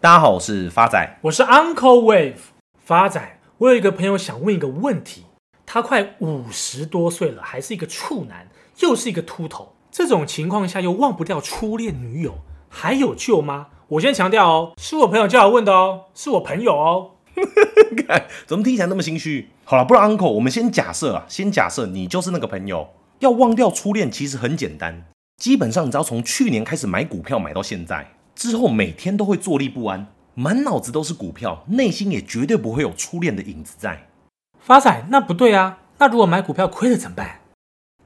大家好，我是发仔，我是 Uncle Wave。发仔，我有一个朋友想问一个问题，他快五十多岁了，还是一个处男，又是一个秃头，这种情况下又忘不掉初恋女友，还有救吗？我先强调哦，是我朋友叫我问的哦，是我朋友哦。怎么听起来那么心虚？好了，不然 Uncle，我们先假设啊，先假设你就是那个朋友，要忘掉初恋其实很简单，基本上你只要从去年开始买股票买到现在。之后每天都会坐立不安，满脑子都是股票，内心也绝对不会有初恋的影子在。发财，那不对啊！那如果买股票亏了怎么办？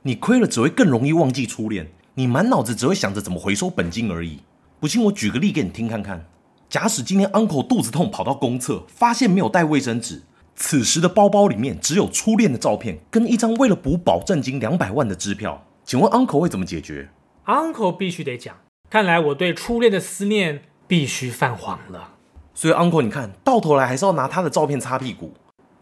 你亏了只会更容易忘记初恋，你满脑子只会想着怎么回收本金而已。不信我举个例给你听看看。假使今天 Uncle 肚子痛跑到公厕，发现没有带卫生纸，此时的包包里面只有初恋的照片跟一张为了补保证金两百万的支票，请问 Uncle 会怎么解决？Uncle 必须得讲。看来我对初恋的思念必须泛黄了。所以，Uncle，你看到头来还是要拿他的照片擦屁股。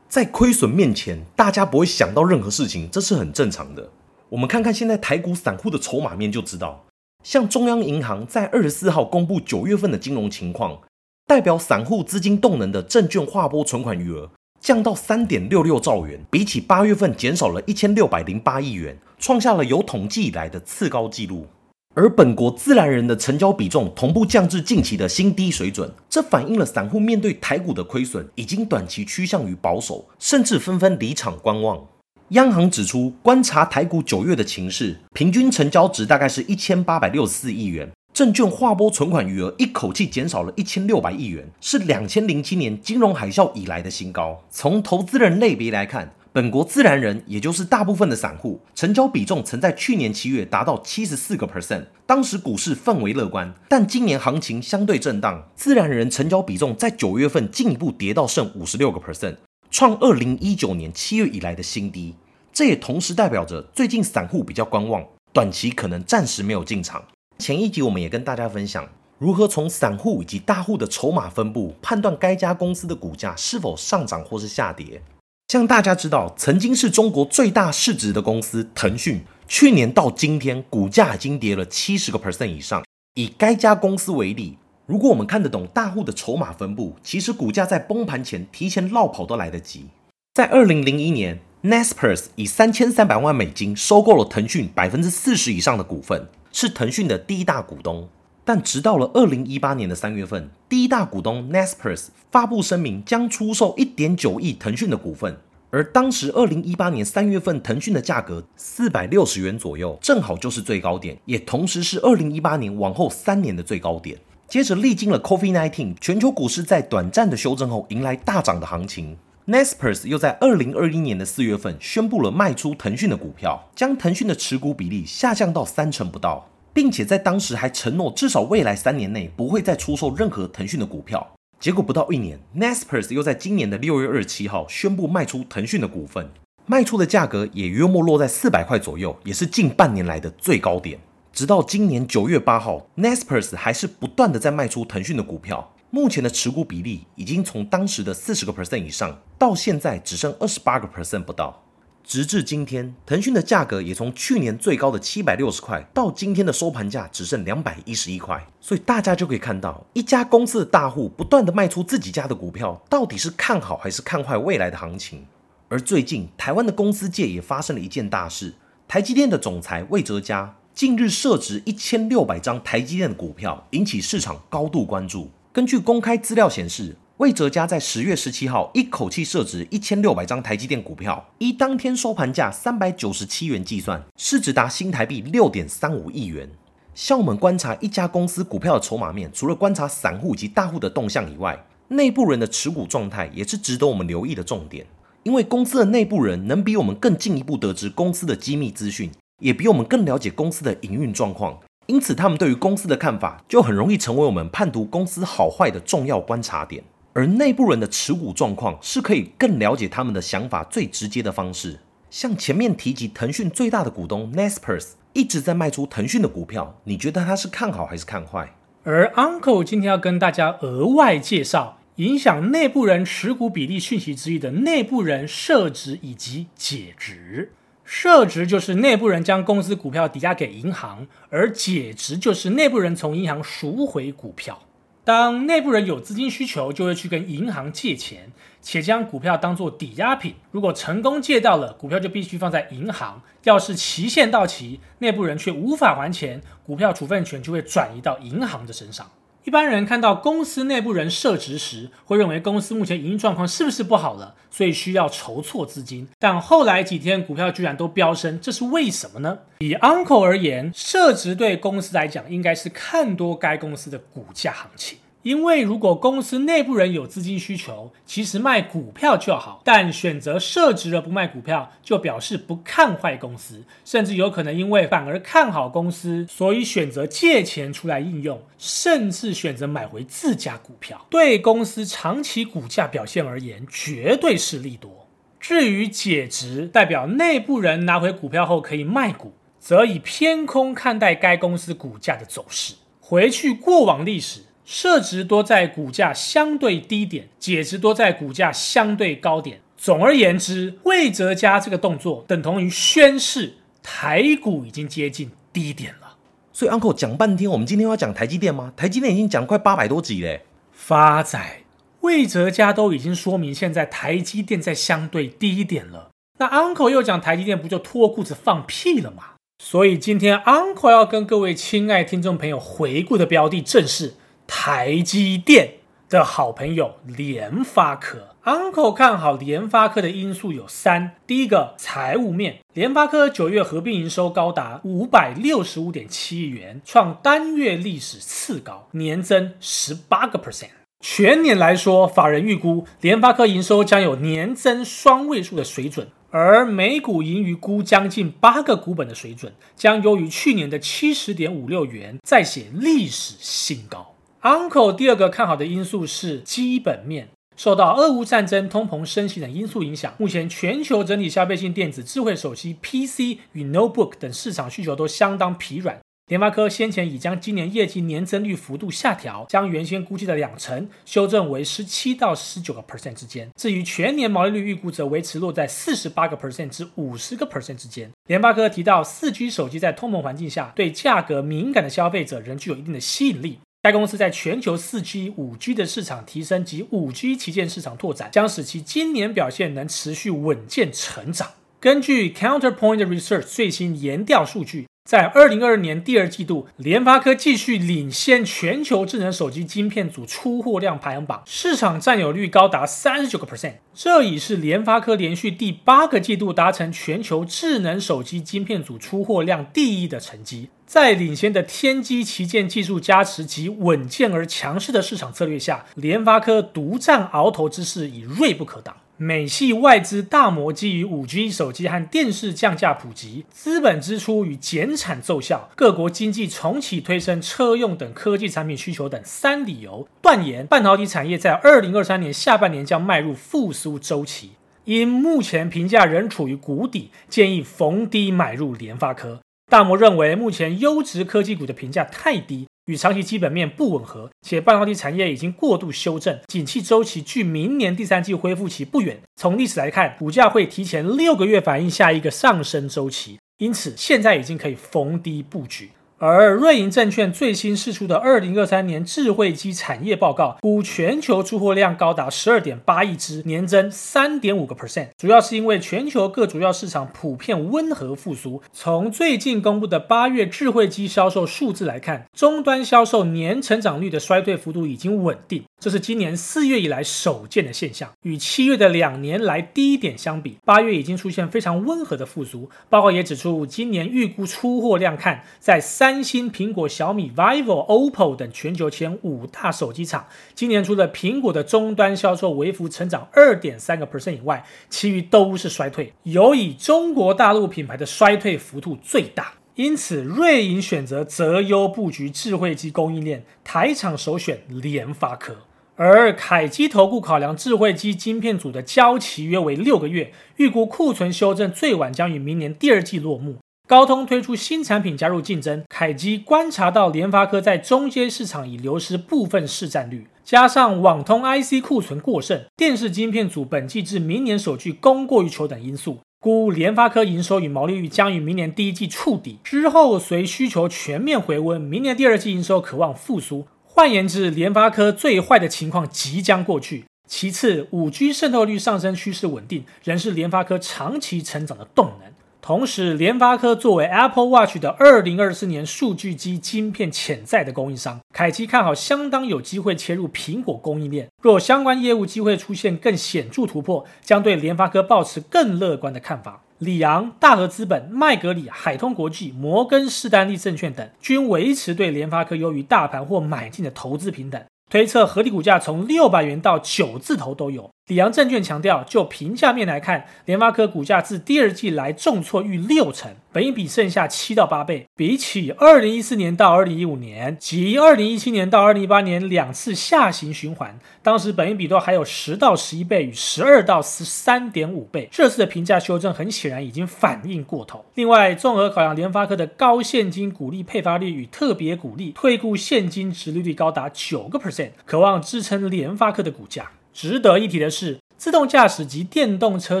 在亏损面前，大家不会想到任何事情，这是很正常的。我们看看现在台股散户的筹码面就知道。像中央银行在二十四号公布九月份的金融情况，代表散户资金动能的证券划拨存款余额降到三点六六兆元，比起八月份减少了一千六百零八亿元，创下了有统计以来的次高纪录。而本国自然人的成交比重同步降至近期的新低水准，这反映了散户面对台股的亏损已经短期趋向于保守，甚至纷纷离场观望。央行指出，观察台股九月的情势，平均成交值大概是一千八百六十四亿元，证券划拨存款余额一口气减少了一千六百亿元，是两千零七年金融海啸以来的新高。从投资人类别来看，本国自然人，也就是大部分的散户，成交比重曾在去年七月达到七十四个 percent，当时股市氛围乐观。但今年行情相对震荡，自然人成交比重在九月份进一步跌到剩五十六个 percent，创二零一九年七月以来的新低。这也同时代表着最近散户比较观望，短期可能暂时没有进场。前一集我们也跟大家分享，如何从散户以及大户的筹码分布，判断该家公司的股价是否上涨或是下跌。像大家知道，曾经是中国最大市值的公司腾讯，去年到今天股价已经跌了七十个 percent 以上。以该家公司为例，如果我们看得懂大户的筹码分布，其实股价在崩盘前提前落跑都来得及。在二零零一年，Naspers 以三千三百万美金收购了腾讯百分之四十以上的股份，是腾讯的第一大股东。但直到了二零一八年的三月份，第一大股东 Naspers 发布声明，将出售一点九亿腾讯的股份。而当时二零一八年三月份，腾讯的价格四百六十元左右，正好就是最高点，也同时是二零一八年往后三年的最高点。接着历经了 COVID-19，全球股市在短暂的修正后，迎来大涨的行情。Naspers 又在二零二一年的四月份宣布了卖出腾讯的股票，将腾讯的持股比例下降到三成不到。并且在当时还承诺，至少未来三年内不会再出售任何腾讯的股票。结果不到一年，Naspers 又在今年的六月二十七号宣布卖出腾讯的股份，卖出的价格也约莫落在四百块左右，也是近半年来的最高点。直到今年九月八号，Naspers 还是不断的在卖出腾讯的股票，目前的持股比例已经从当时的四十个 percent 以上，到现在只剩二十八个 percent 不到。直至今天，腾讯的价格也从去年最高的七百六十块，到今天的收盘价只剩两百一十一块。所以大家就可以看到，一家公司的大户不断的卖出自己家的股票，到底是看好还是看坏未来的行情？而最近，台湾的公司界也发生了一件大事：台积电的总裁魏哲家近日设值一千六百张台积电的股票，引起市场高度关注。根据公开资料显示，魏哲家在十月十七号一口气设置一千六百张台积电股票，依当天收盘价三百九十七元计算，市值达新台币六点三五亿元。像我们观察一家公司股票的筹码面，除了观察散户及大户的动向以外，内部人的持股状态也是值得我们留意的重点。因为公司的内部人能比我们更进一步得知公司的机密资讯，也比我们更了解公司的营运状况，因此他们对于公司的看法就很容易成为我们判读公司好坏的重要观察点。而内部人的持股状况是可以更了解他们的想法最直接的方式。像前面提及，腾讯最大的股东 Naspers 一直在卖出腾讯的股票，你觉得他是看好还是看坏？而 Uncle 今天要跟大家额外介绍影响内部人持股比例讯息之一的内部人设值以及解值。设值就是内部人将公司股票抵押给银行，而解值就是内部人从银行赎回股票。当内部人有资金需求，就会去跟银行借钱，且将股票当作抵押品。如果成功借到了，股票就必须放在银行。要是期限到期，内部人却无法还钱，股票处分权就会转移到银行的身上。一般人看到公司内部人设职时，会认为公司目前营运状况是不是不好了，所以需要筹措资金。但后来几天股票居然都飙升，这是为什么呢？以 Uncle 而言，设职对公司来讲应该是看多该公司的股价行情。因为如果公司内部人有资金需求，其实卖股票就好；但选择设置而不卖股票，就表示不看坏公司，甚至有可能因为反而看好公司，所以选择借钱出来应用，甚至选择买回自家股票。对公司长期股价表现而言，绝对是利多。至于解职，代表内部人拿回股票后可以卖股，则以偏空看待该公司股价的走势。回去过往历史。设值多在股价相对低点，解值多在股价相对高点。总而言之，魏哲家这个动作等同于宣示台股已经接近低点了。所以，Uncle 讲半天，我们今天要讲台积电吗？台积电已经讲快八百多集嘞。发仔，魏哲家都已经说明现在台积电在相对低点了，那 Uncle 又讲台积电不就脱裤子放屁了吗？所以今天 Uncle 要跟各位亲爱听众朋友回顾的标的正是。台积电的好朋友联发科，Uncle 看好联发科的因素有三：第一个，财务面，联发科九月合并营收高达五百六十五点七亿元，创单月历史次高，年增十八个 percent。全年来说，法人预估联发科营收将有年增双位数的水准，而每股盈余估将近八个股本的水准，将优于去年的七十点五六元，再写历史新高。Uncle 第二个看好的因素是基本面，受到俄乌战争、通膨升息等因素影响，目前全球整体消费性电子、智慧手机、PC 与 Notebook 等市场需求都相当疲软。联发科先前已将今年业绩年增率幅度下调，将原先估计的两成修正为十七到十九个 percent 之间。至于全年毛利率预估则维持落在四十八个 percent 至五十个 percent 之间。联发科提到，四 G 手机在通膨环境下，对价格敏感的消费者仍具有一定的吸引力。该公司在全球 4G、5G 的市场提升及 5G 旗舰市场拓展，将使其今年表现能持续稳健成长。根据 Counterpoint Research 最新研调数据，在二零二二年第二季度，联发科继续领先全球智能手机晶片组出货量排行榜，市场占有率高达三十九个 percent。这已是联发科连续第八个季度达成全球智能手机晶片组出货量第一的成绩。在领先的天玑旗舰技术加持及稳健而强势的市场策略下，联发科独占鳌头之势已锐不可挡。美系外资大摩基于五 G 手机和电视降价普及、资本支出与减产奏效、各国经济重启推升车用等科技产品需求等三理由，断言半导体产业在二零二三年下半年将迈入复苏周期。因目前评价仍处于谷底，建议逢低买入联发科。大摩认为，目前优质科技股的评价太低。与长期基本面不吻合，且半导体产业已经过度修正，景气周期距明年第三季恢复期不远。从历史来看，股价会提前六个月反映下一个上升周期，因此现在已经可以逢低布局。而瑞银证券最新释出的二零二三年智慧机产业报告，估全球出货量高达十二点八亿只，年增三点五个 percent。主要是因为全球各主要市场普遍温和复苏。从最近公布的八月智慧机销售数字来看，终端销售年成长率的衰退幅度已经稳定，这是今年四月以来首见的现象。与七月的两年来低点相比，八月已经出现非常温和的复苏。报告也指出，今年预估出货量看在三。星、苹果、小米、vivo、OPPO 等全球前五大手机厂，今年除了苹果的终端销售微幅成长二点三个 percent 以外，其余都是衰退，尤以中国大陆品牌的衰退幅度最大。因此，瑞银选择择优布局智慧机供应链，台厂首选联发科，而凯基投顾考量智慧机晶片组的交期约为六个月，预估库存修正最晚将于明年第二季落幕。高通推出新产品加入竞争，凯基观察到联发科在中阶市场已流失部分市占率，加上网通 IC 库存过剩，电视晶片组本季至明年首季供过于求等因素，估联发科营收与毛利率将于明年第一季触底，之后随需求全面回温，明年第二季营收可望复苏。换言之，联发科最坏的情况即将过去。其次，五 G 渗透率上升趋势稳定，仍是联发科长期成长的动能。同时，联发科作为 Apple Watch 的二零二四年数据机晶片潜在的供应商，凯基看好相当有机会切入苹果供应链。若相关业务机会出现更显著突破，将对联发科抱持更乐观的看法。里昂、大和资本、麦格里、海通国际、摩根士丹利证券等均维持对联发科优于大盘或买进的投资平等。推测合理股价从六百元到九字头都有。里昂证券强调，就评价面来看，联发科股价自第二季来重挫逾六成，本益比剩下七到八倍。比起二零一四年到二零一五年及二零一七年到二零一八年两次下行循环，当时本一比都还有十到十一倍与十二到十三点五倍。这次的评价修正很显然已经反应过头。另外，综合考量联发科的高现金股利配发率与特别股利退股现金殖利率高达九个 percent，可望支撑联发科的股价。值得一提的是，自动驾驶及电动车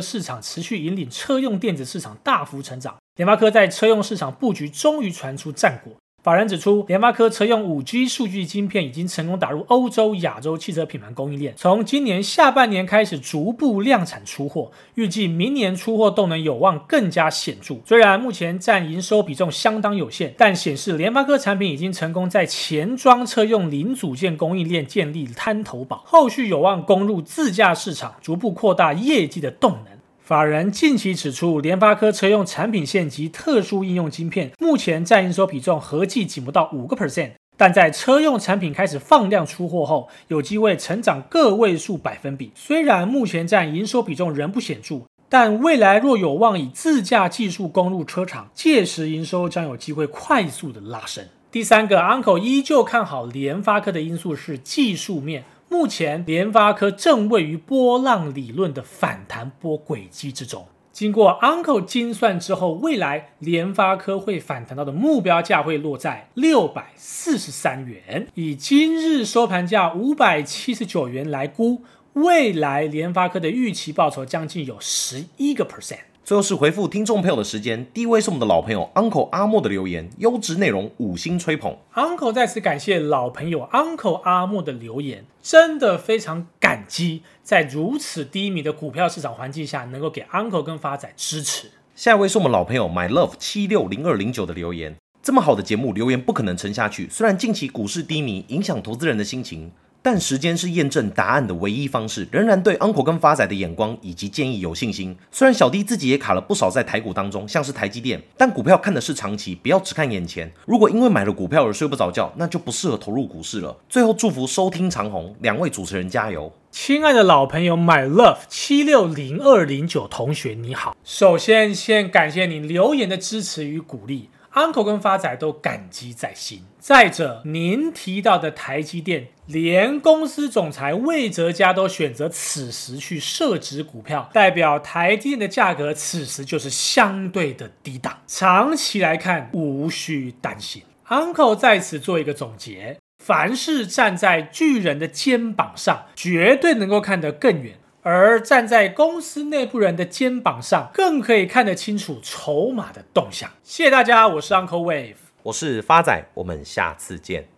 市场持续引领车用电子市场大幅成长，联发科在车用市场布局终于传出战果。法人指出，联发科车用五 G 数据晶片已经成功打入欧洲、亚洲汽车品牌供应链，从今年下半年开始逐步量产出货，预计明年出货动能有望更加显著。虽然目前占营收比重相当有限，但显示联发科产品已经成功在前装车用零组件供应链建立滩头堡，后续有望攻入自驾市场，逐步扩大业绩的动能。法人近期指出，联发科车用产品线及特殊应用晶片目前占营收比重合计仅不到五个 percent，但在车用产品开始放量出货后，有机会成长个位数百分比。虽然目前占营收比重仍不显著，但未来若有望以自驾技术攻入车厂，届时营收将有机会快速的拉升。第三个，Uncle 依旧看好联发科的因素是技术面。目前，联发科正位于波浪理论的反弹波轨迹之中。经过 Uncle 精算之后，未来联发科会反弹到的目标价会落在六百四十三元。以今日收盘价五百七十九元来估，未来联发科的预期报酬将近有十一个 percent。最后是回复听众朋友的时间，第一位是我们的老朋友 Uncle 阿莫的留言，优质内容五星吹捧。Uncle 再次感谢老朋友 Uncle 阿莫的留言，真的非常感激，在如此低迷的股票市场环境下，能够给 Uncle 跟发仔支持。下一位是我们老朋友 My Love 七六零二零九的留言，这么好的节目留言不可能沉下去，虽然近期股市低迷，影响投资人的心情。但时间是验证答案的唯一方式，仍然对 Uncle 跟发仔的眼光以及建议有信心。虽然小弟自己也卡了不少在台股当中，像是台积电，但股票看的是长期，不要只看眼前。如果因为买了股票而睡不着觉，那就不适合投入股市了。最后祝福收听长虹，两位主持人加油！亲爱的老朋友 My Love 七六零二零九同学你好，首先先感谢你留言的支持与鼓励。Uncle 跟发仔都感激在心。再者，您提到的台积电，连公司总裁魏哲家都选择此时去设置股票，代表台积电的价格此时就是相对的低档。长期来看，无需担心。Uncle 在此做一个总结：凡是站在巨人的肩膀上，绝对能够看得更远。而站在公司内部人的肩膀上，更可以看得清楚筹码的动向。谢谢大家，我是 Uncle Wave，我是发仔，我们下次见。